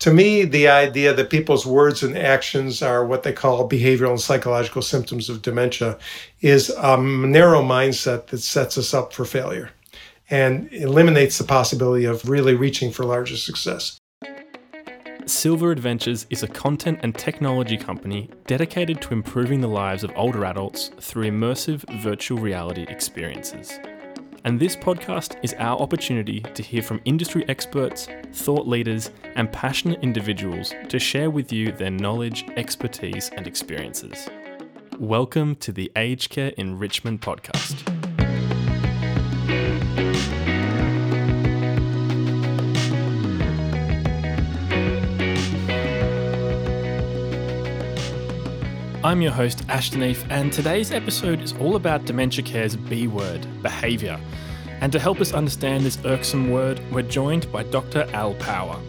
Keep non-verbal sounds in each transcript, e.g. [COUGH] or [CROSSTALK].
To me, the idea that people's words and actions are what they call behavioral and psychological symptoms of dementia is a narrow mindset that sets us up for failure and eliminates the possibility of really reaching for larger success. Silver Adventures is a content and technology company dedicated to improving the lives of older adults through immersive virtual reality experiences. And this podcast is our opportunity to hear from industry experts, thought leaders, and passionate individuals to share with you their knowledge, expertise, and experiences. Welcome to the Aged Care Enrichment Podcast. I'm your host, Ashton Eve, and today's episode is all about Dementia Care's B word, behaviour. And to help us understand this irksome word, we're joined by Dr. Al Power.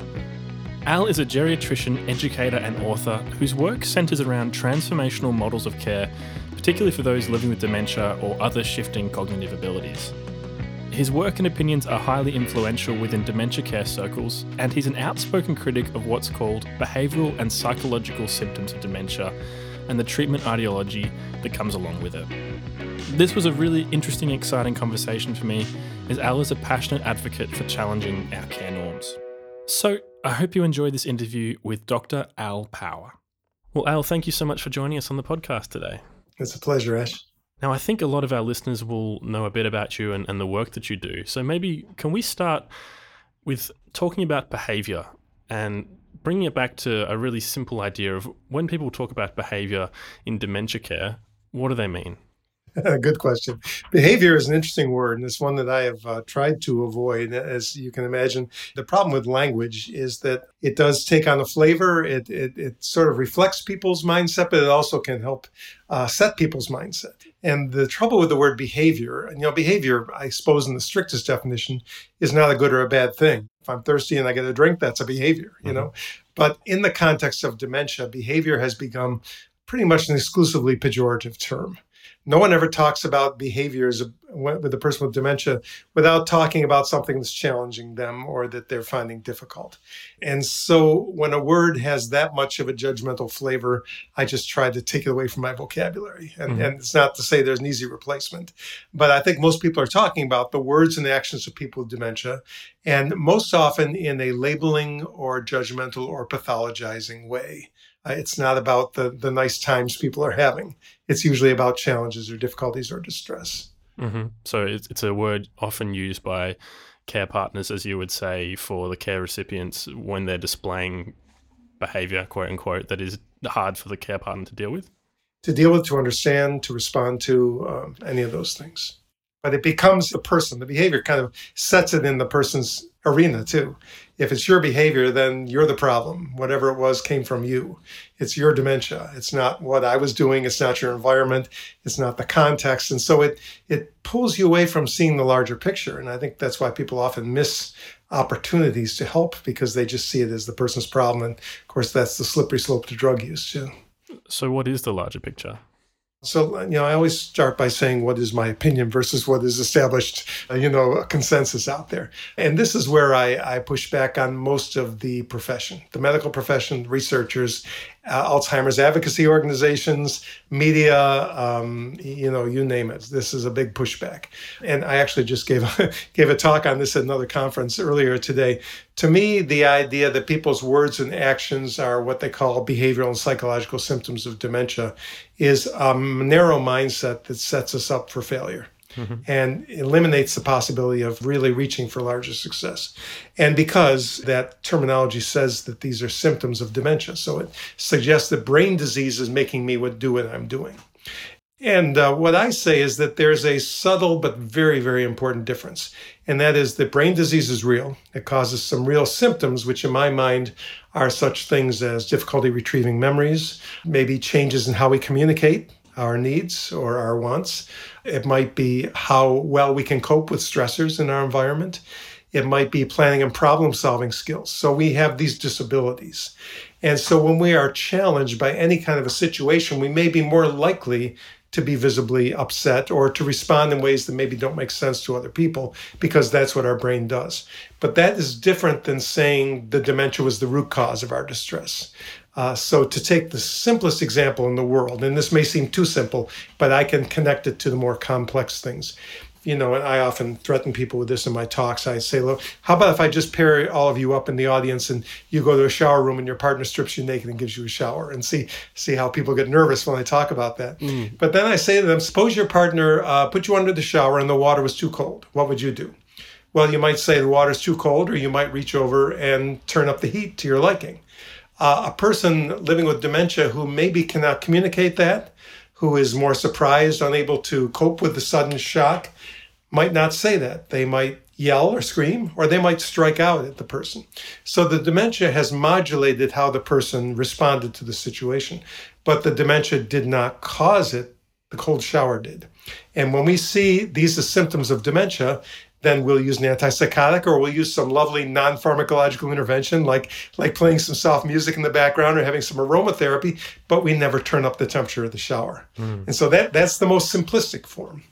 Al is a geriatrician, educator, and author whose work centres around transformational models of care, particularly for those living with dementia or other shifting cognitive abilities. His work and opinions are highly influential within dementia care circles, and he's an outspoken critic of what's called behavioural and psychological symptoms of dementia and the treatment ideology that comes along with it. This was a really interesting, exciting conversation for me, as Al is a passionate advocate for challenging our care norms. So, I hope you enjoyed this interview with Dr. Al Power. Well, Al, thank you so much for joining us on the podcast today. It's a pleasure, Ash. Now, I think a lot of our listeners will know a bit about you and, and the work that you do. So, maybe can we start with talking about behavior and bringing it back to a really simple idea of when people talk about behavior in dementia care, what do they mean? [LAUGHS] Good question. Behavior is an interesting word, and it's one that I have uh, tried to avoid. As you can imagine, the problem with language is that it does take on a flavor. It, it, it sort of reflects people's mindset, but it also can help uh, set people's mindset. And the trouble with the word behavior, and you know, behavior, I suppose, in the strictest definition, is not a good or a bad thing. If I'm thirsty and I get a drink, that's a behavior, you mm-hmm. know. But in the context of dementia, behavior has become pretty much an exclusively pejorative term. No one ever talks about behaviors with a person with dementia without talking about something that's challenging them or that they're finding difficult. And so when a word has that much of a judgmental flavor, I just try to take it away from my vocabulary. And, mm-hmm. and it's not to say there's an easy replacement, but I think most people are talking about the words and the actions of people with dementia, and most often in a labeling or judgmental or pathologizing way. Uh, it's not about the the nice times people are having. It's usually about challenges or difficulties or distress. Mm-hmm. So it's, it's a word often used by care partners, as you would say, for the care recipients when they're displaying behavior, quote unquote, that is hard for the care partner to deal with. To deal with, to understand, to respond to um, any of those things. But it becomes the person. The behavior kind of sets it in the person's arena too. If it's your behavior, then you're the problem. Whatever it was came from you. It's your dementia. It's not what I was doing. It's not your environment. It's not the context. And so it it pulls you away from seeing the larger picture. And I think that's why people often miss opportunities to help because they just see it as the person's problem. And of course, that's the slippery slope to drug use too. So, what is the larger picture? So, you know, I always start by saying what is my opinion versus what is established, uh, you know, consensus out there. And this is where I, I push back on most of the profession, the medical profession, researchers, uh, Alzheimer's advocacy organizations, media, um, you know, you name it. This is a big pushback. And I actually just gave a, [LAUGHS] gave a talk on this at another conference earlier today. To me, the idea that people's words and actions are what they call behavioral and psychological symptoms of dementia is a narrow mindset that sets us up for failure mm-hmm. and eliminates the possibility of really reaching for larger success. And because that terminology says that these are symptoms of dementia, so it suggests that brain disease is making me do what I'm doing. And uh, what I say is that there's a subtle but very, very important difference. And that is that brain disease is real. It causes some real symptoms, which in my mind are such things as difficulty retrieving memories, maybe changes in how we communicate, our needs or our wants. It might be how well we can cope with stressors in our environment. It might be planning and problem solving skills. So we have these disabilities. And so when we are challenged by any kind of a situation, we may be more likely to be visibly upset or to respond in ways that maybe don't make sense to other people because that's what our brain does. But that is different than saying the dementia was the root cause of our distress. Uh, so, to take the simplest example in the world, and this may seem too simple, but I can connect it to the more complex things you know, and I often threaten people with this in my talks. I say, look, how about if I just pair all of you up in the audience and you go to a shower room and your partner strips you naked and gives you a shower and see see how people get nervous when I talk about that. Mm. But then I say to them, suppose your partner uh, put you under the shower and the water was too cold. What would you do? Well, you might say the water's too cold, or you might reach over and turn up the heat to your liking. Uh, a person living with dementia who maybe cannot communicate that, who is more surprised, unable to cope with the sudden shock, might not say that. They might yell or scream, or they might strike out at the person. So the dementia has modulated how the person responded to the situation, but the dementia did not cause it, the cold shower did. And when we see these as symptoms of dementia, then we'll use an antipsychotic or we'll use some lovely non-pharmacological intervention like like playing some soft music in the background or having some aromatherapy but we never turn up the temperature of the shower mm. and so that that's the most simplistic form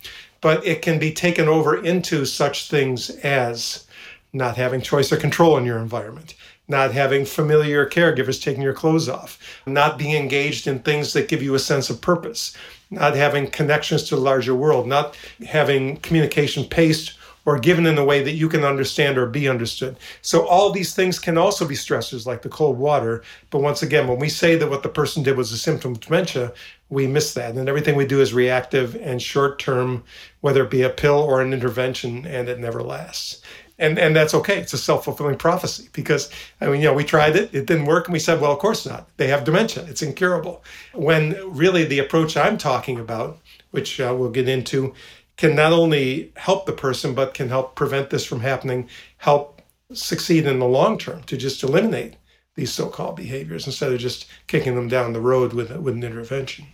but it can be taken over into such things as not having choice or control in your environment not having familiar caregivers taking your clothes off, not being engaged in things that give you a sense of purpose, not having connections to the larger world, not having communication paced or given in a way that you can understand or be understood. So all these things can also be stressors like the cold water. But once again, when we say that what the person did was a symptom of dementia, we miss that. And everything we do is reactive and short term, whether it be a pill or an intervention, and it never lasts. And, and that's okay. It's a self fulfilling prophecy because, I mean, you know, we tried it, it didn't work, and we said, well, of course not. They have dementia, it's incurable. When really the approach I'm talking about, which uh, we'll get into, can not only help the person, but can help prevent this from happening, help succeed in the long term to just eliminate these so-called behaviors instead of just kicking them down the road with with an intervention.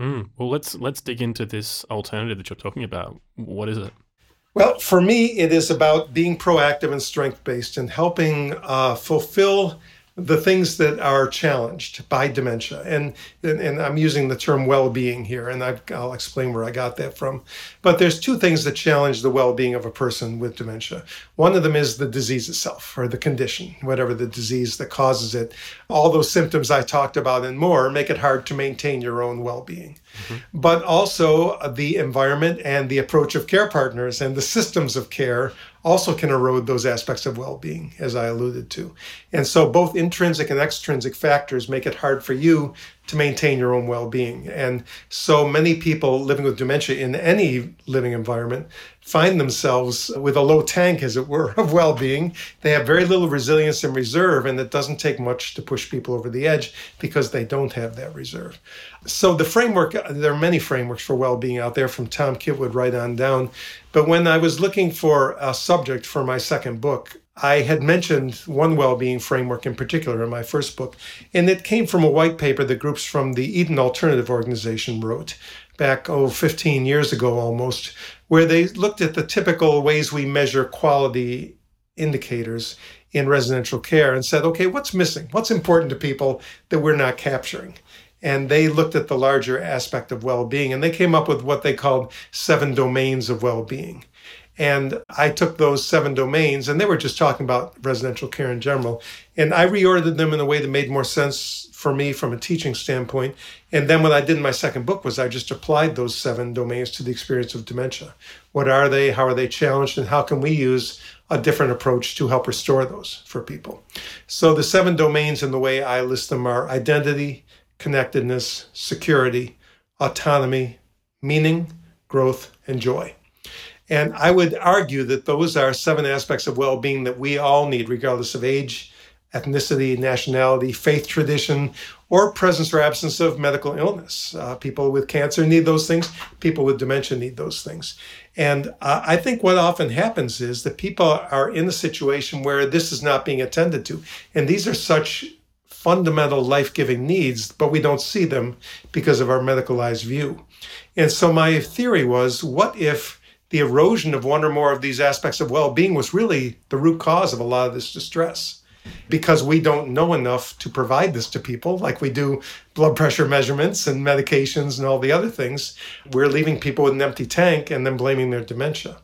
Mm. Well, let's let's dig into this alternative that you're talking about. What is it? Well, for me, it is about being proactive and strength based and helping uh, fulfill the things that are challenged by dementia. And, and, and I'm using the term well being here, and i will explain where I got that from. But there's two things that challenge the well being of a person with dementia. One of them is the disease itself, or the condition, whatever the disease that causes it. All those symptoms I talked about and more make it hard to maintain your own well being. Mm-hmm. But also the environment and the approach of care partners and the systems of care also can erode those aspects of well being, as I alluded to. And so both intrinsic and extrinsic factors make it hard for you to maintain your own well being. And so many people living with dementia in any living environment find themselves with a low tank, as it were, [LAUGHS] of well being. They have very little resilience and reserve, and it doesn't take much to push people over the edge because they don't have that reserve. So, the framework, there are many frameworks for well being out there from Tom Kitwood right on down. But when I was looking for a subject for my second book, I had mentioned one well being framework in particular in my first book, and it came from a white paper that groups from the Eden Alternative Organization wrote back, oh, 15 years ago almost, where they looked at the typical ways we measure quality indicators in residential care and said, okay, what's missing? What's important to people that we're not capturing? And they looked at the larger aspect of well being and they came up with what they called seven domains of well being. And I took those seven domains, and they were just talking about residential care in general. And I reordered them in a way that made more sense for me from a teaching standpoint. And then what I did in my second book was I just applied those seven domains to the experience of dementia. What are they? How are they challenged? And how can we use a different approach to help restore those for people? So the seven domains and the way I list them are identity, connectedness, security, autonomy, meaning, growth, and joy. And I would argue that those are seven aspects of well being that we all need, regardless of age, ethnicity, nationality, faith tradition, or presence or absence of medical illness. Uh, people with cancer need those things, people with dementia need those things. And uh, I think what often happens is that people are in a situation where this is not being attended to. And these are such fundamental life giving needs, but we don't see them because of our medicalized view. And so my theory was what if the erosion of one or more of these aspects of well being was really the root cause of a lot of this distress. because we don't know enough to provide this to people like we do blood pressure measurements and medications and all the other things. We're leaving people with an empty tank and then blaming their dementia.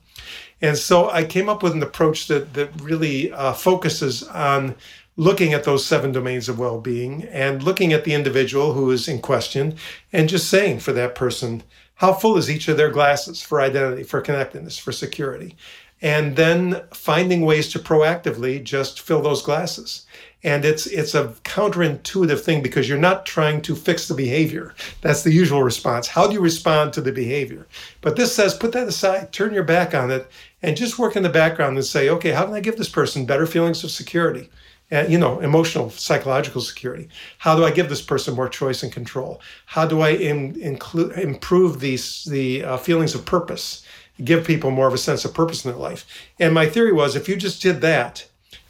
And so I came up with an approach that, that really uh, focuses on looking at those seven domains of well being and looking at the individual who is in question and just saying for that person, how full is each of their glasses for identity, for connectedness, for security? And then finding ways to proactively just fill those glasses. And it's it's a counterintuitive thing because you're not trying to fix the behavior. That's the usual response. How do you respond to the behavior? But this says put that aside, turn your back on it, and just work in the background and say, okay, how can I give this person better feelings of security? And, you know, emotional, psychological security. How do I give this person more choice and control? How do I in, include, improve these the uh, feelings of purpose? Give people more of a sense of purpose in their life. And my theory was, if you just did that,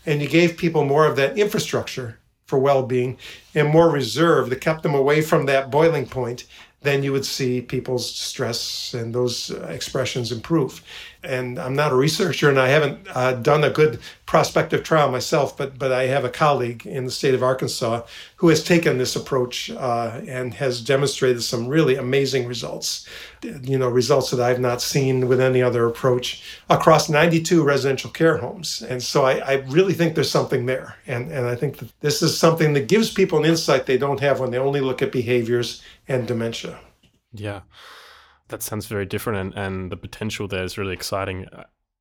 and you gave people more of that infrastructure for well-being and more reserve that kept them away from that boiling point, then you would see people's stress and those uh, expressions improve and I'm not a researcher and I haven't uh, done a good prospective trial myself, but but I have a colleague in the state of Arkansas who has taken this approach uh, and has demonstrated some really amazing results. You know, results that I've not seen with any other approach across 92 residential care homes. And so I, I really think there's something there. And, and I think that this is something that gives people an insight they don't have when they only look at behaviors and dementia. Yeah that sounds very different, and, and the potential there is really exciting.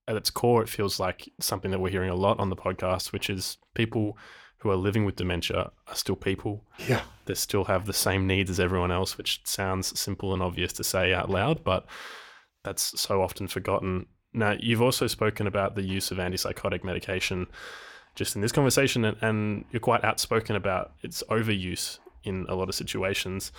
At its core, it feels like something that we're hearing a lot on the podcast, which is people who are living with dementia are still people. Yeah. They still have the same needs as everyone else, which sounds simple and obvious to say out loud, but that's so often forgotten. Now, you've also spoken about the use of antipsychotic medication just in this conversation, and, and you're quite outspoken about its overuse in a lot of situations.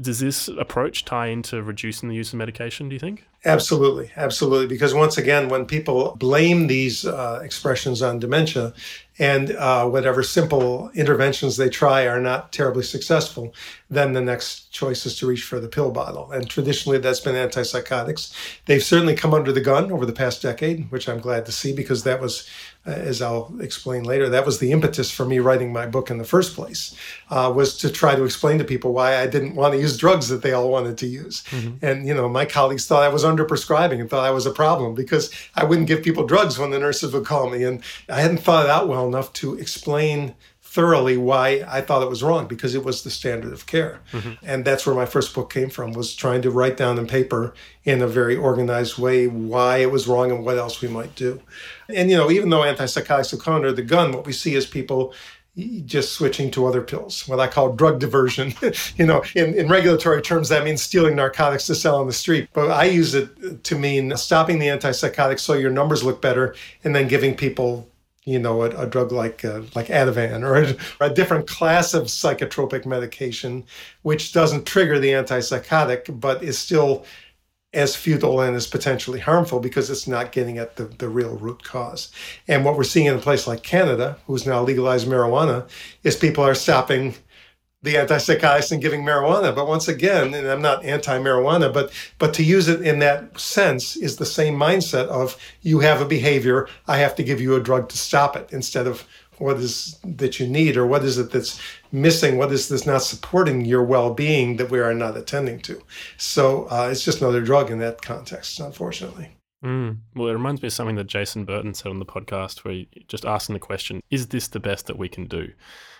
Does this approach tie into reducing the use of medication, do you think? Absolutely, absolutely. Because once again, when people blame these uh, expressions on dementia and uh, whatever simple interventions they try are not terribly successful, then the next choice is to reach for the pill bottle. And traditionally, that's been antipsychotics. They've certainly come under the gun over the past decade, which I'm glad to see because that was uh, as I'll explain later, that was the impetus for me writing my book in the first place, uh, was to try to explain to people why I didn't want to use drugs that they all wanted to use. Mm-hmm. And, you know, my colleagues thought I was underprescribing and thought I was a problem because I wouldn't give people drugs when the nurses would call me. And I hadn't thought it out well enough to explain thoroughly why I thought it was wrong because it was the standard of care. Mm-hmm. And that's where my first book came from was trying to write down in paper in a very organized way why it was wrong and what else we might do. And you know, even though antipsychotics have come under the gun, what we see is people just switching to other pills, what I call drug diversion. [LAUGHS] you know, in, in regulatory terms, that means stealing narcotics to sell on the street. But I use it to mean stopping the antipsychotics so your numbers look better and then giving people you know, a, a drug like uh, like Ativan or a, a, different class of psychotropic medication, which doesn't trigger the antipsychotic, but is still as futile and as potentially harmful because it's not getting at the, the real root cause. And what we're seeing in a place like Canada, who's now legalized marijuana, is people are stopping the antipsychotics and giving marijuana. But once again, and I'm not anti-marijuana, but but to use it in that sense is the same mindset of you have a behavior, I have to give you a drug to stop it, instead of what is that you need or what is it that's missing what is this not supporting your well-being that we are not attending to. So uh, it's just another drug in that context unfortunately. Mm. well it reminds me of something that jason burton said on the podcast where just asking the question is this the best that we can do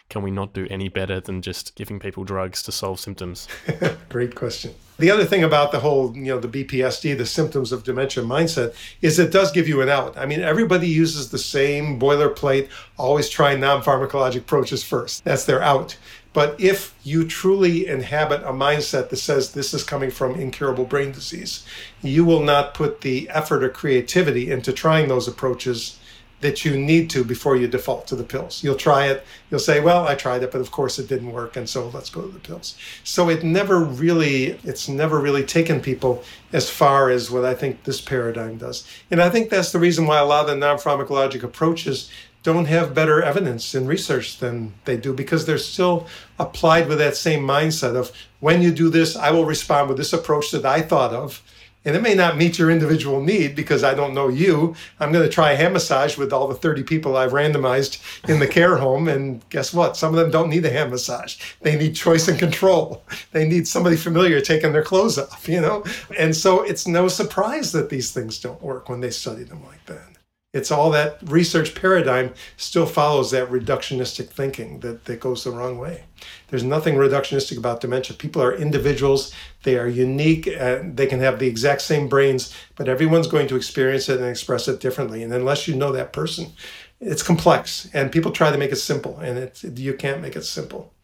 can we not do any better than just giving people drugs to solve symptoms? [LAUGHS] Great question. The other thing about the whole, you know, the BPSD, the symptoms of dementia mindset, is it does give you an out. I mean, everybody uses the same boilerplate, always try non pharmacologic approaches first. That's their out. But if you truly inhabit a mindset that says this is coming from incurable brain disease, you will not put the effort or creativity into trying those approaches that you need to before you default to the pills. You'll try it, you'll say, well, I tried it, but of course it didn't work, and so let's go to the pills. So it never really, it's never really taken people as far as what I think this paradigm does. And I think that's the reason why a lot of the non-pharmacologic approaches don't have better evidence in research than they do because they're still applied with that same mindset of when you do this, I will respond with this approach that I thought of And it may not meet your individual need because I don't know you. I'm going to try hand massage with all the 30 people I've randomized in the care home. And guess what? Some of them don't need a hand massage. They need choice and control. They need somebody familiar taking their clothes off, you know? And so it's no surprise that these things don't work when they study them like that. It's all that research paradigm still follows that reductionistic thinking that, that goes the wrong way. There's nothing reductionistic about dementia. People are individuals, they are unique, and they can have the exact same brains, but everyone's going to experience it and express it differently. And unless you know that person, it's complex. And people try to make it simple, and you can't make it simple.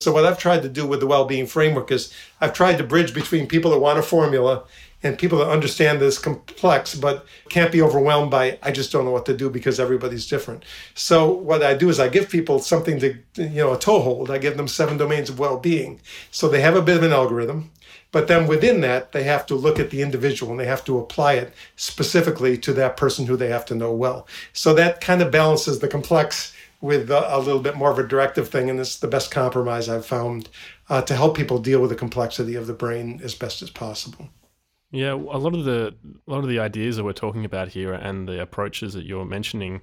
So, what I've tried to do with the well being framework is I've tried to bridge between people that want a formula and people that understand this complex but can't be overwhelmed by i just don't know what to do because everybody's different. So what i do is i give people something to you know a toehold. I give them seven domains of well-being. So they have a bit of an algorithm but then within that they have to look at the individual and they have to apply it specifically to that person who they have to know well. So that kind of balances the complex with a, a little bit more of a directive thing and it's the best compromise i've found uh, to help people deal with the complexity of the brain as best as possible yeah, a lot of the a lot of the ideas that we're talking about here and the approaches that you're mentioning,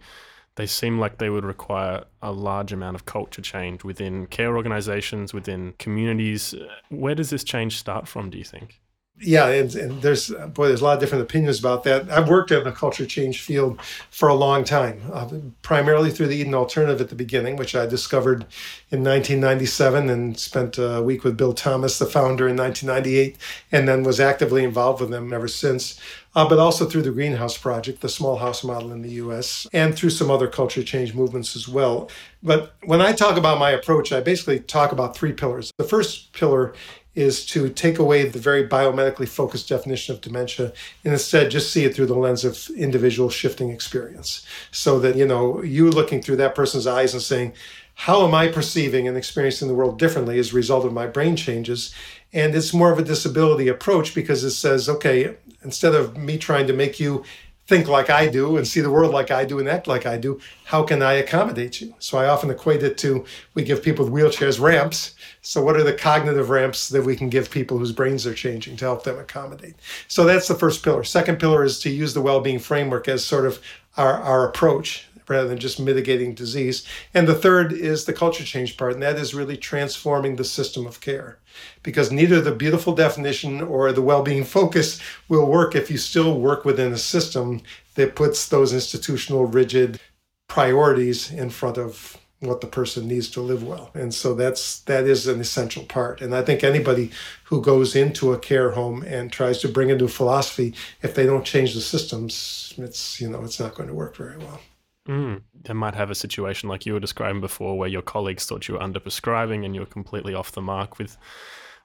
they seem like they would require a large amount of culture change within care organizations, within communities. Where does this change start from, do you think? Yeah, and, and, there's boy, there's a lot of different opinions about that. I've worked in the culture change field for a long time, uh, primarily through the Eden Alternative at the beginning, which I discovered in 1997, and spent a week with Bill Thomas, the founder, in 1998, and then was actively involved with them ever since. Uh, but also through the Greenhouse Project, the small house model in the U.S., and through some other culture change movements as well. But when I talk about my approach, I basically talk about three pillars. The first pillar is to take away the very biomedically focused definition of dementia and instead just see it through the lens of individual shifting experience. So that, you know, you looking through that person's eyes and saying, how am I perceiving and experiencing the world differently as a result of my brain changes? And it's more of a disability approach because it says, okay, instead of me trying to make you think like I do and see the world like I do and act like I do, how can I accommodate you? So I often equate it to we give people with wheelchairs ramps. So what are the cognitive ramps that we can give people whose brains are changing to help them accommodate? So that's the first pillar. Second pillar is to use the well-being framework as sort of our, our approach rather than just mitigating disease. And the third is the culture change part, and that is really transforming the system of care. Because neither the beautiful definition or the well being focus will work if you still work within a system that puts those institutional rigid priorities in front of what the person needs to live well. And so that's that is an essential part. And i think anybody who goes into a care home and tries to bring a new philosophy if they don't change the systems it's you know it's not going to work very well Mm. They might have a situation like you were describing before, where your colleagues thought you were underprescribing and you were completely off the mark with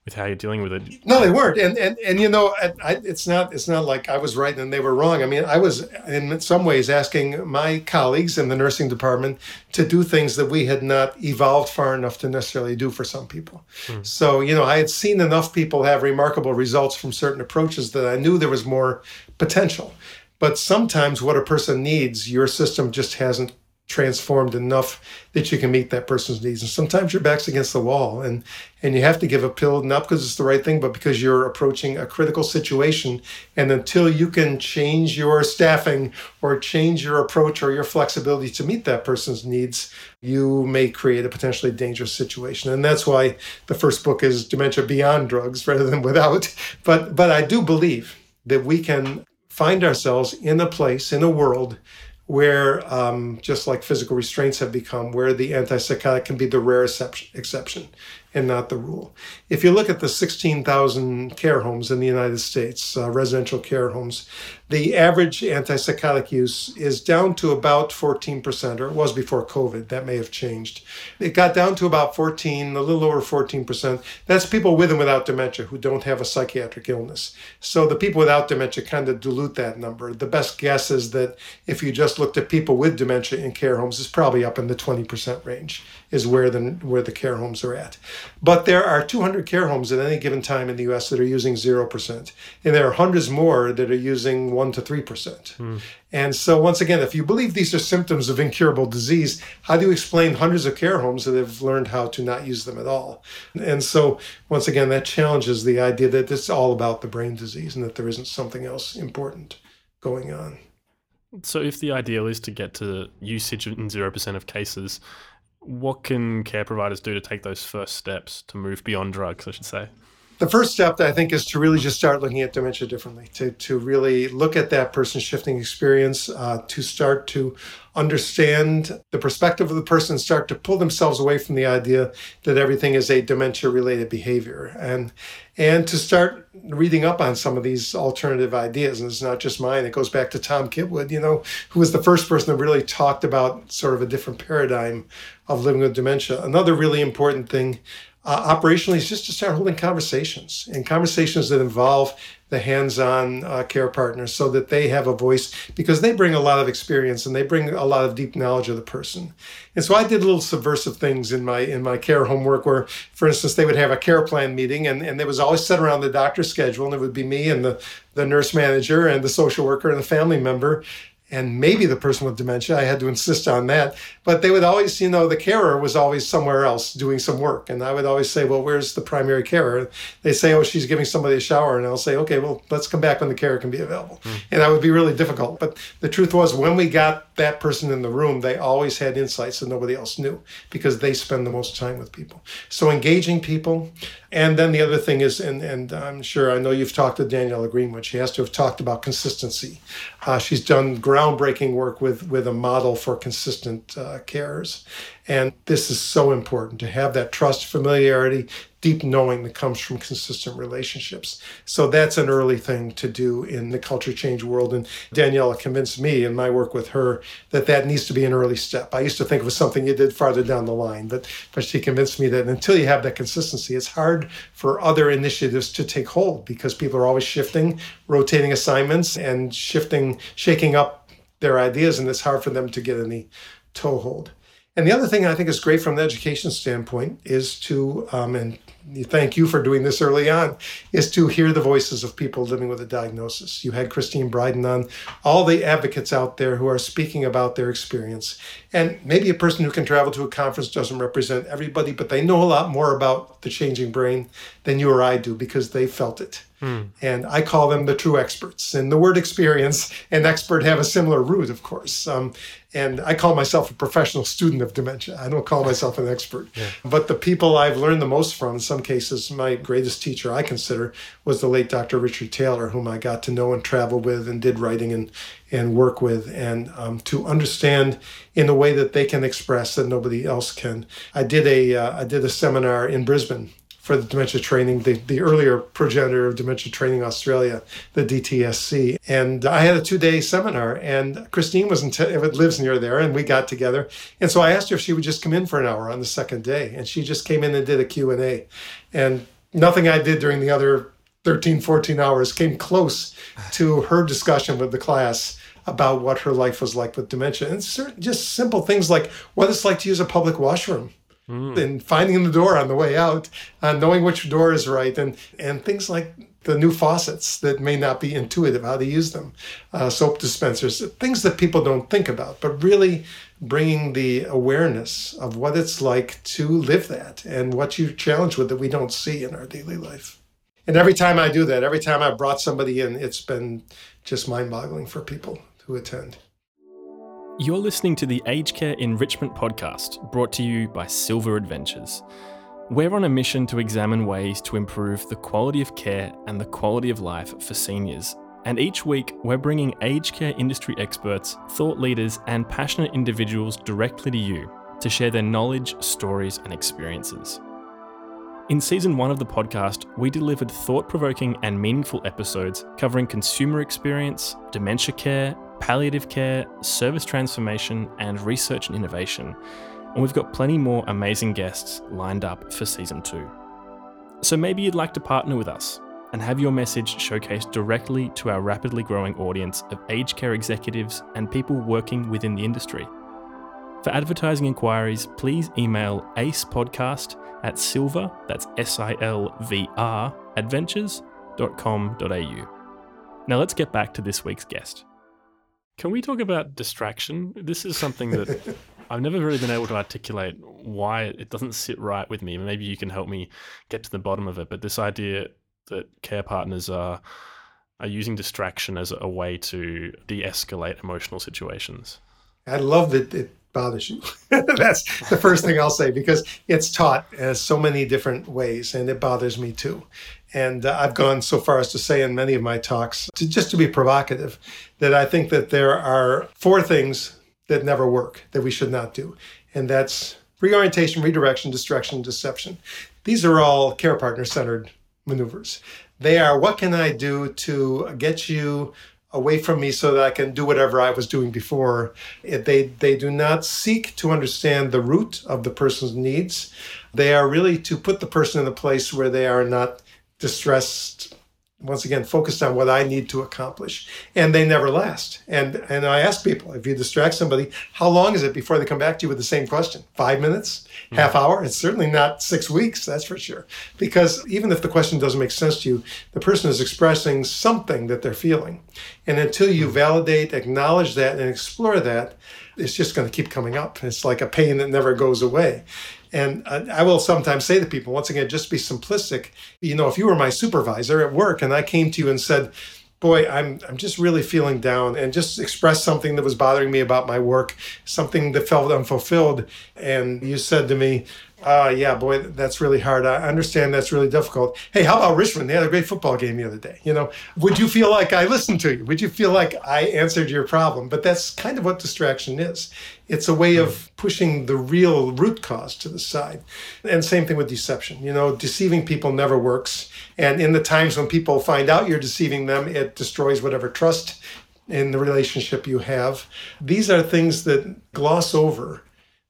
with how you're dealing with it. No, they weren't, and and and you know, I, it's not it's not like I was right and they were wrong. I mean, I was in some ways asking my colleagues in the nursing department to do things that we had not evolved far enough to necessarily do for some people. Mm. So you know, I had seen enough people have remarkable results from certain approaches that I knew there was more potential. But sometimes what a person needs, your system just hasn't transformed enough that you can meet that person's needs. And sometimes your back's against the wall and and you have to give a pill not because it's the right thing, but because you're approaching a critical situation. And until you can change your staffing or change your approach or your flexibility to meet that person's needs, you may create a potentially dangerous situation. And that's why the first book is Dementia Beyond Drugs rather than [LAUGHS] Without. But but I do believe that we can find ourselves in a place, in a world where, um, just like physical restraints have become, where the antipsychotic can be the rare exception and not the rule. If you look at the 16,000 care homes in the United States, uh, residential care homes, the average antipsychotic use is down to about 14%, or it was before COVID. That may have changed. It got down to about 14, a little over 14%. That's people with and without dementia who don't have a psychiatric illness. So the people without dementia kind of dilute that number. The best guess is that if you just looked at people with dementia in care homes, it's probably up in the 20% range is where the where the care homes are at. But there are 200 care homes at any given time in the U.S. that are using zero percent, and there are hundreds more that are using one to three percent. Mm. And so, once again, if you believe these are symptoms of incurable disease, how do you explain hundreds of care homes that have learned how to not use them at all? And so, once again, that challenges the idea that it's all about the brain disease and that there isn't something else important going on. So, if the ideal is to get to usage in 0% of cases, what can care providers do to take those first steps to move beyond drugs, I should say? The first step I think is to really just start looking at dementia differently, to, to really look at that person's shifting experience, uh, to start to understand the perspective of the person, start to pull themselves away from the idea that everything is a dementia related behavior and and to start reading up on some of these alternative ideas. And it's not just mine, it goes back to Tom Kitwood, you know, who was the first person that really talked about sort of a different paradigm of living with dementia. Another really important thing uh, operationally is just to start holding conversations and conversations that involve the hands-on uh, care partners so that they have a voice because they bring a lot of experience and they bring a lot of deep knowledge of the person. And so i did little subversive things in my in my care homework where for instance they would have a care plan meeting and, and it was always set around the doctor's schedule and it would be me and the, the nurse manager and the social worker and the family member and maybe the person with dementia. I had to insist on that. But they would always, you know, the carer was always somewhere else doing some work. And I would always say, well, where's the primary carer? They say, oh, she's giving somebody a shower. And I'll say, okay, well, let's come back when the carer can be available. Mm. And that would be really difficult. But the truth was, when we got that person in the room, they always had insights that nobody else knew because they spend the most time with people. So engaging people. And then the other thing is, and, and I'm sure I know you've talked to Daniela Greenwood. She has to have talked about consistency. Uh, she's done groundbreaking work with, with a model for consistent uh, cares. And this is so important to have that trust, familiarity, deep knowing that comes from consistent relationships. So that's an early thing to do in the culture change world. And Daniela convinced me in my work with her that that needs to be an early step. I used to think it was something you did farther down the line, but, but she convinced me that until you have that consistency, it's hard for other initiatives to take hold because people are always shifting, rotating assignments, and shifting, shaking up their ideas, and it's hard for them to get any toehold. And the other thing I think is great from the education standpoint is to, um, and thank you for doing this early on, is to hear the voices of people living with a diagnosis. You had Christine Bryden on, all the advocates out there who are speaking about their experience. And maybe a person who can travel to a conference doesn't represent everybody, but they know a lot more about the changing brain than you or I do because they felt it. Hmm. And I call them the true experts. And the word experience and expert have a similar root, of course. Um, and I call myself a professional student of dementia. I don't call myself an expert. [LAUGHS] Yeah. But the people I've learned the most from, in some cases, my greatest teacher I consider was the late Dr. Richard Taylor, whom I got to know and travel with and did writing and, and work with, and um, to understand in a way that they can express that nobody else can. I did a uh, I did a seminar in Brisbane for the dementia training, the, the earlier progenitor of Dementia Training Australia, the DTSC. And I had a two day seminar, and Christine was in te- lives near there, and we got together. And so I asked her if she would just come in for an hour on the second day, and she just came in and did a Q&A. And nothing I did during the other 13, 14 hours came close to her discussion with the class about what her life was like with dementia. And just simple things like what it's like to use a public washroom mm. and finding the door on the way out, uh, knowing which door is right, and and things like the new faucets that may not be intuitive how to use them, uh, soap dispensers, things that people don't think about, but really bringing the awareness of what it's like to live that and what you're challenged with that we don't see in our daily life. And every time I do that, every time I brought somebody in, it's been just mind boggling for people who attend. You're listening to the Aged Care Enrichment Podcast, brought to you by Silver Adventures. We're on a mission to examine ways to improve the quality of care and the quality of life for seniors. And each week, we're bringing aged care industry experts, thought leaders, and passionate individuals directly to you to share their knowledge, stories, and experiences. In season one of the podcast, we delivered thought provoking and meaningful episodes covering consumer experience, dementia care, palliative care, service transformation, and research and innovation. And we've got plenty more amazing guests lined up for season two. So maybe you'd like to partner with us and have your message showcased directly to our rapidly growing audience of aged care executives and people working within the industry. For advertising inquiries, please email acepodcast at silver, that's S I L V R, adventures.com.au. Now let's get back to this week's guest. Can we talk about distraction? This is something that [LAUGHS] I've never really been able to articulate why it doesn't sit right with me. Maybe you can help me get to the bottom of it. But this idea that care partners are are using distraction as a way to de-escalate emotional situations. I love that it bothers you. [LAUGHS] That's the first thing I'll say because it's taught as so many different ways, and it bothers me too. And uh, I've gone so far as to say in many of my talks, to, just to be provocative, that I think that there are four things that never work that we should not do. And that's reorientation, redirection, distraction, deception. These are all care partner centered maneuvers. They are what can I do to get you away from me so that I can do whatever I was doing before. They, they do not seek to understand the root of the person's needs. They are really to put the person in a place where they are not distressed once again focused on what I need to accomplish. And they never last. And and I ask people, if you distract somebody, how long is it before they come back to you with the same question? Five minutes? Mm-hmm. Half hour? It's certainly not six weeks, that's for sure. Because even if the question doesn't make sense to you, the person is expressing something that they're feeling. And until you hmm. validate, acknowledge that, and explore that, it's just going to keep coming up. It's like a pain that never goes away. And I will sometimes say to people, once again, just be simplistic. You know, if you were my supervisor at work and I came to you and said, boy, I'm I'm just really feeling down and just express something that was bothering me about my work, something that felt unfulfilled. And you said to me, uh, yeah, boy, that's really hard. I understand that's really difficult. Hey, how about Richmond? They had a great football game the other day. You know, would you feel like I listened to you? Would you feel like I answered your problem? But that's kind of what distraction is. It's a way of pushing the real root cause to the side. And same thing with deception. You know, deceiving people never works. And in the times when people find out you're deceiving them, it destroys whatever trust in the relationship you have. These are things that gloss over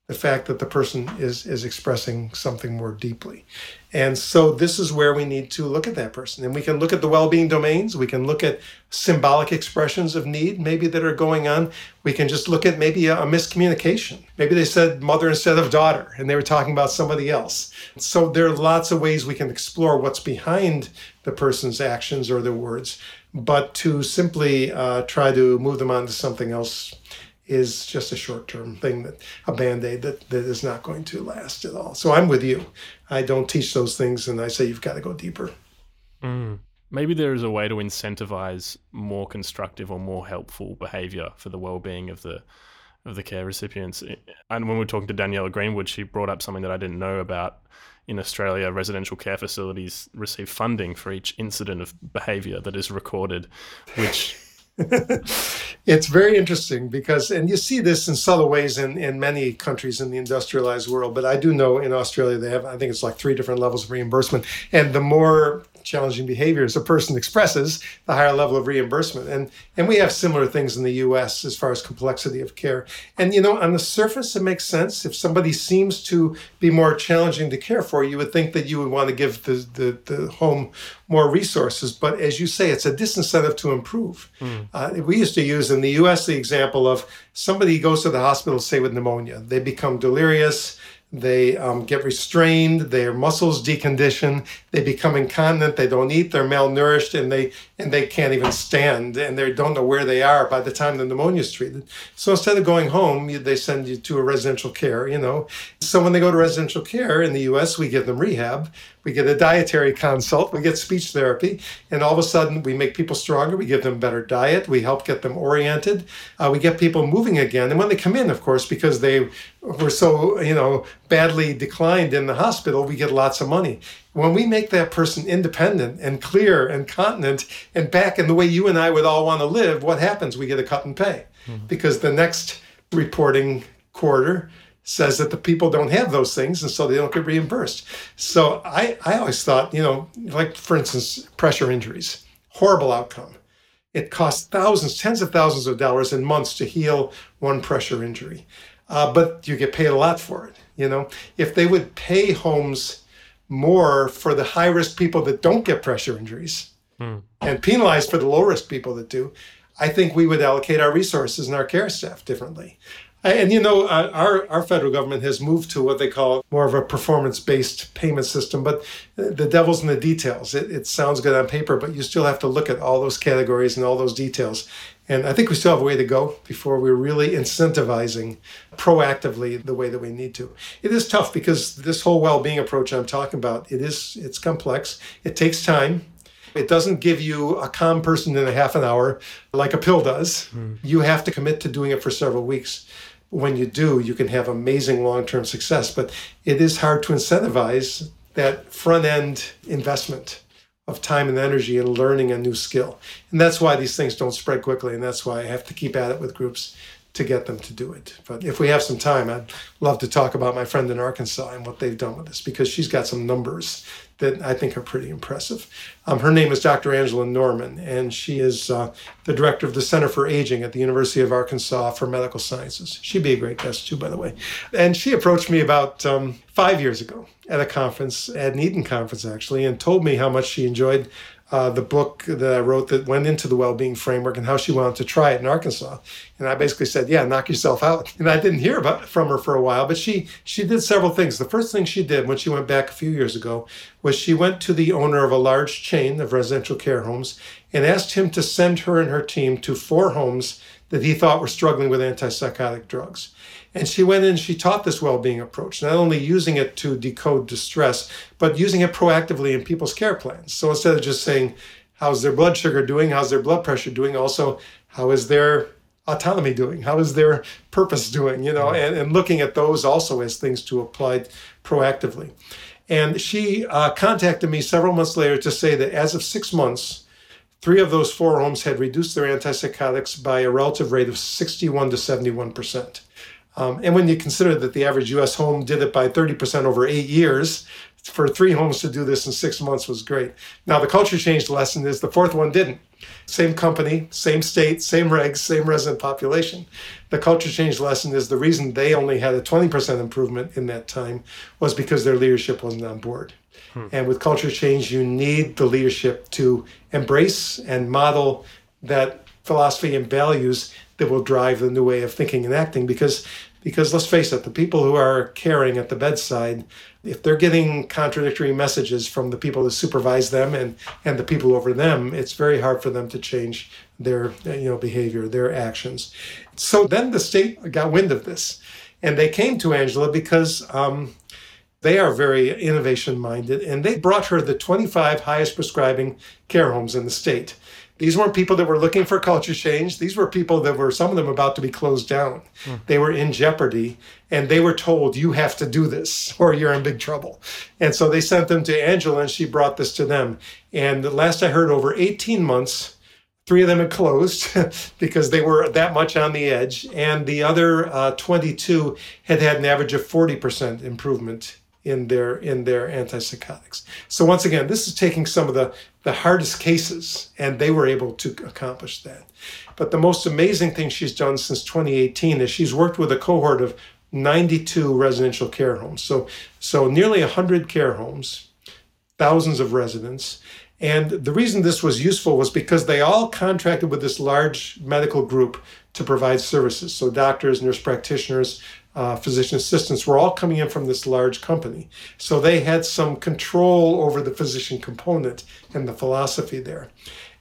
the fact that the person is is expressing something more deeply. And so this is where we need to look at that person. And we can look at the well-being domains. We can look at symbolic expressions of need maybe that are going on. We can just look at maybe a, a miscommunication. Maybe they said mother instead of daughter and they were talking about somebody else. So there are lots of ways we can explore what's behind the person's actions or their words but to simply uh, try to move them on to something else is just a short term thing that a band aid that, that is not going to last at all. So I'm with you. I don't teach those things and I say you've got to go deeper. Mm. Maybe there is a way to incentivize more constructive or more helpful behavior for the well being of the of the care recipients. And when we were talking to Daniela Greenwood, she brought up something that I didn't know about. In Australia, residential care facilities receive funding for each incident of behavior that is recorded, which [LAUGHS] it's very interesting because, and you see this in subtle ways in, in many countries in the industrialized world, but I do know in Australia they have, I think it's like three different levels of reimbursement. And the more challenging behaviors a person expresses, the higher level of reimbursement. And and we have similar things in the US as far as complexity of care. And you know, on the surface it makes sense. If somebody seems to be more challenging to care for, you would think that you would want to give the, the, the home more resources. But as you say, it's a disincentive to improve. Mm. Uh, we used to use in the US the example of somebody goes to the hospital, say with pneumonia, they become delirious they um, get restrained, their muscles decondition, they become incontinent, they don't eat, they're malnourished, and they and they can't even stand, and they don't know where they are by the time the pneumonia is treated. So instead of going home, they send you to a residential care. You know, so when they go to residential care in the U.S., we give them rehab, we get a dietary consult, we get speech therapy, and all of a sudden we make people stronger. We give them better diet, we help get them oriented, uh, we get people moving again. And when they come in, of course, because they were so you know badly declined in the hospital, we get lots of money. When we make that person independent and clear and continent and back in the way you and I would all want to live, what happens? We get a cut in pay mm-hmm. because the next reporting quarter says that the people don't have those things and so they don't get reimbursed. So I, I always thought, you know, like for instance, pressure injuries, horrible outcome. It costs thousands, tens of thousands of dollars in months to heal one pressure injury. Uh, but you get paid a lot for it. You know, if they would pay homes more for the high risk people that don't get pressure injuries hmm. and penalize for the low risk people that do, I think we would allocate our resources and our care staff differently. And you know, uh, our our federal government has moved to what they call more of a performance-based payment system, but the devil's in the details. It, it sounds good on paper, but you still have to look at all those categories and all those details. And I think we still have a way to go before we're really incentivizing proactively the way that we need to. It is tough because this whole well-being approach I'm talking about, it is it's complex. It takes time. It doesn't give you a calm person in a half an hour like a pill does. Mm. You have to commit to doing it for several weeks. When you do, you can have amazing long term success, but it is hard to incentivize that front end investment of time and energy in learning a new skill. And that's why these things don't spread quickly. And that's why I have to keep at it with groups to get them to do it. But if we have some time, I'd love to talk about my friend in Arkansas and what they've done with this because she's got some numbers that I think are pretty impressive. Um, her name is Dr. Angela Norman, and she is uh, the director of the Center for Aging at the University of Arkansas for Medical Sciences. She'd be a great guest, too, by the way. And she approached me about um, five years ago at a conference, at an Eden conference, actually, and told me how much she enjoyed uh, the book that I wrote that went into the well-being framework and how she wanted to try it in Arkansas. And I basically said, "Yeah, knock yourself out." [LAUGHS] And I didn't hear about from her for a while, but she she did several things. The first thing she did when she went back a few years ago was she went to the owner of a large chain of residential care homes and asked him to send her and her team to four homes that he thought were struggling with antipsychotic drugs. And she went in and she taught this well being approach, not only using it to decode distress, but using it proactively in people's care plans. So instead of just saying, how's their blood sugar doing? How's their blood pressure doing? Also, how is their autonomy doing? How is their purpose doing? You know, and, and looking at those also as things to apply proactively. And she uh, contacted me several months later to say that as of six months, three of those four homes had reduced their antipsychotics by a relative rate of 61 to 71 percent. Um, and when you consider that the average US home did it by 30% over eight years, for three homes to do this in six months was great. Now, the culture change lesson is the fourth one didn't. Same company, same state, same regs, same resident population. The culture change lesson is the reason they only had a 20% improvement in that time was because their leadership wasn't on board. Hmm. And with culture change, you need the leadership to embrace and model that philosophy and values that will drive the new way of thinking and acting because because let's face it, the people who are caring at the bedside, if they're getting contradictory messages from the people who supervise them and, and the people over them, it's very hard for them to change their you know behavior, their actions. So then the state got wind of this, and they came to Angela because um, they are very innovation minded, and they brought her the 25 highest prescribing care homes in the state. These weren't people that were looking for culture change. These were people that were, some of them, about to be closed down. Mm. They were in jeopardy and they were told, you have to do this [LAUGHS] or you're in big trouble. And so they sent them to Angela and she brought this to them. And the last I heard, over 18 months, three of them had closed [LAUGHS] because they were that much on the edge. And the other uh, 22 had had an average of 40% improvement in their in their antipsychotics. So once again, this is taking some of the the hardest cases, and they were able to accomplish that. But the most amazing thing she's done since 2018 is she's worked with a cohort of 92 residential care homes. So so nearly 100 care homes, thousands of residents. And the reason this was useful was because they all contracted with this large medical group to provide services. So doctors, nurse practitioners, uh, physician assistants were all coming in from this large company. So they had some control over the physician component and the philosophy there.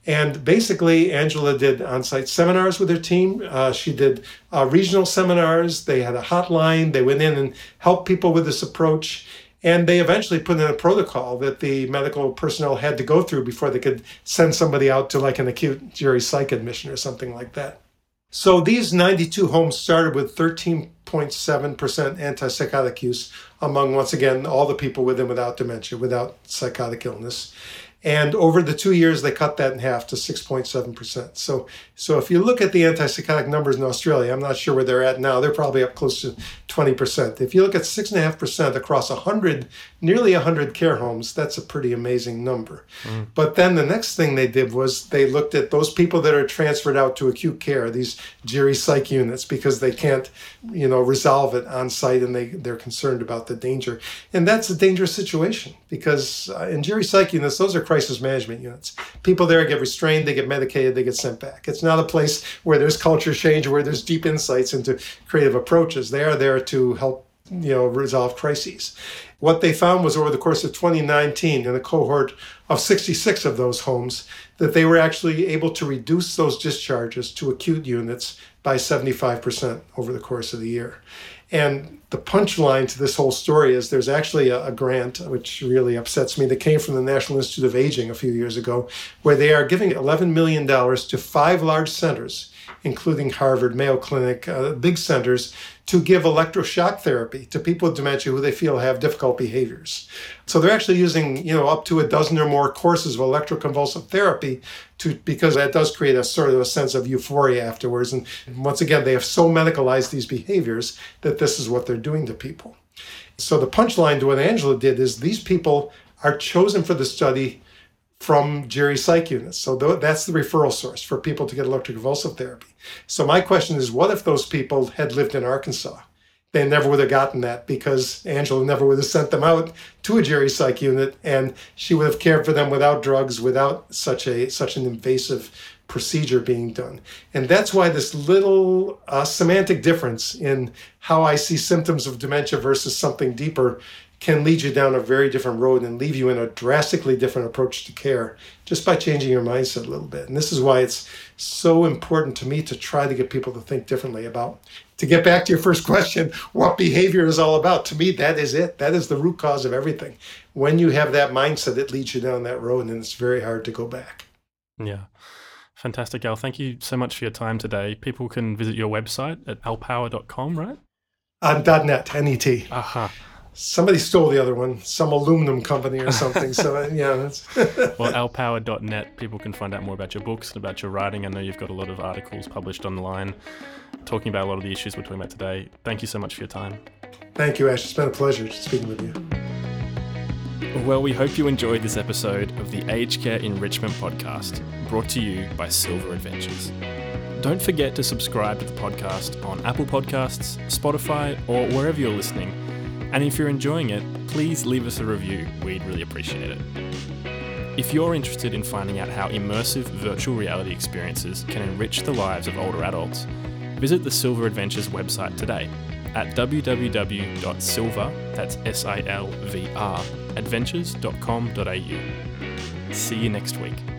And basically, Angela did on site seminars with her team. Uh, she did uh, regional seminars. They had a hotline. They went in and helped people with this approach. And they eventually put in a protocol that the medical personnel had to go through before they could send somebody out to like an acute Geri psych admission or something like that. So these 92 homes started with 13.7% antipsychotic use among, once again, all the people with and without dementia, without psychotic illness. And over the two years, they cut that in half to 6.7%. So, so if you look at the antipsychotic numbers in Australia, I'm not sure where they're at now. They're probably up close to 20%. If you look at 6.5% across 100, nearly 100 care homes, that's a pretty amazing number. Mm. But then the next thing they did was they looked at those people that are transferred out to acute care, these Geri psych units, because they can't, you know, resolve it on site and they, they're concerned about the danger. And that's a dangerous situation because uh, in Geri psych units, those are crisis management units. People there get restrained, they get medicated, they get sent back. It's not a place where there's culture change, where there's deep insights into creative approaches. They are there to help you know resolve crises. What they found was over the course of 2019, in a cohort of 66 of those homes, that they were actually able to reduce those discharges to acute units by 75% over the course of the year. And the punchline to this whole story is there's actually a, a, grant, which really upsets me, that came from the National Institute of Aging a few years ago, where they are giving $11 million to five large centers, including Harvard, Mayo Clinic, uh, big centers, to give electroshock therapy to people with dementia who they feel have difficult behaviors. So they're actually using, you know, up to a dozen or more courses of electroconvulsive therapy to because that does create a sort of a sense of euphoria afterwards. And once again, they have so medicalized these behaviors that this is what they're doing to people. So the punchline to what Angela did is these people are chosen for the study from Geri psych units. So that's the referral source for people to get electroconvulsive therapy. So my question is, what if those people had lived in Arkansas? They never would have gotten that because Angela never would have sent them out to a Geri psych unit, and she would have cared for them without drugs, without such a such an invasive procedure being done. And that's why this little uh, semantic difference in how I see symptoms of dementia versus something deeper can lead you down a very different road and leave you in a drastically different approach to care just by changing your mindset a little bit. And this is why it's so important to me to try to get people to think differently about. To get back to your first question, what behavior is all about? To me, that is it. That is the root cause of everything. When you have that mindset, it leads you down that road and it's very hard to go back. Yeah. Fantastic, Al. Thank you so much for your time today. People can visit your website at alpower.com, right? Uh, .net, N-E-T. Aha. Uh-huh somebody stole the other one, some aluminum company or something. so uh, yeah. [LAUGHS] well, alpower.net, people can find out more about your books and about your writing. I know you've got a lot of articles published online talking about a lot of the issues we're talking about today. Thank you so much for your time. Thank you, Ash. It's been a pleasure speaking with you. Well, we hope you enjoyed this episode of the Aged Care Enrichment Podcast, brought to you by Silver Adventures. Don't forget to subscribe to the podcast on Apple Podcasts, Spotify, or wherever you're listening and if you're enjoying it, please leave us a review. We'd really appreciate it. If you're interested in finding out how immersive virtual reality experiences can enrich the lives of older adults, visit the Silver Adventures website today at www.silver, adventures.com.au. See you next week.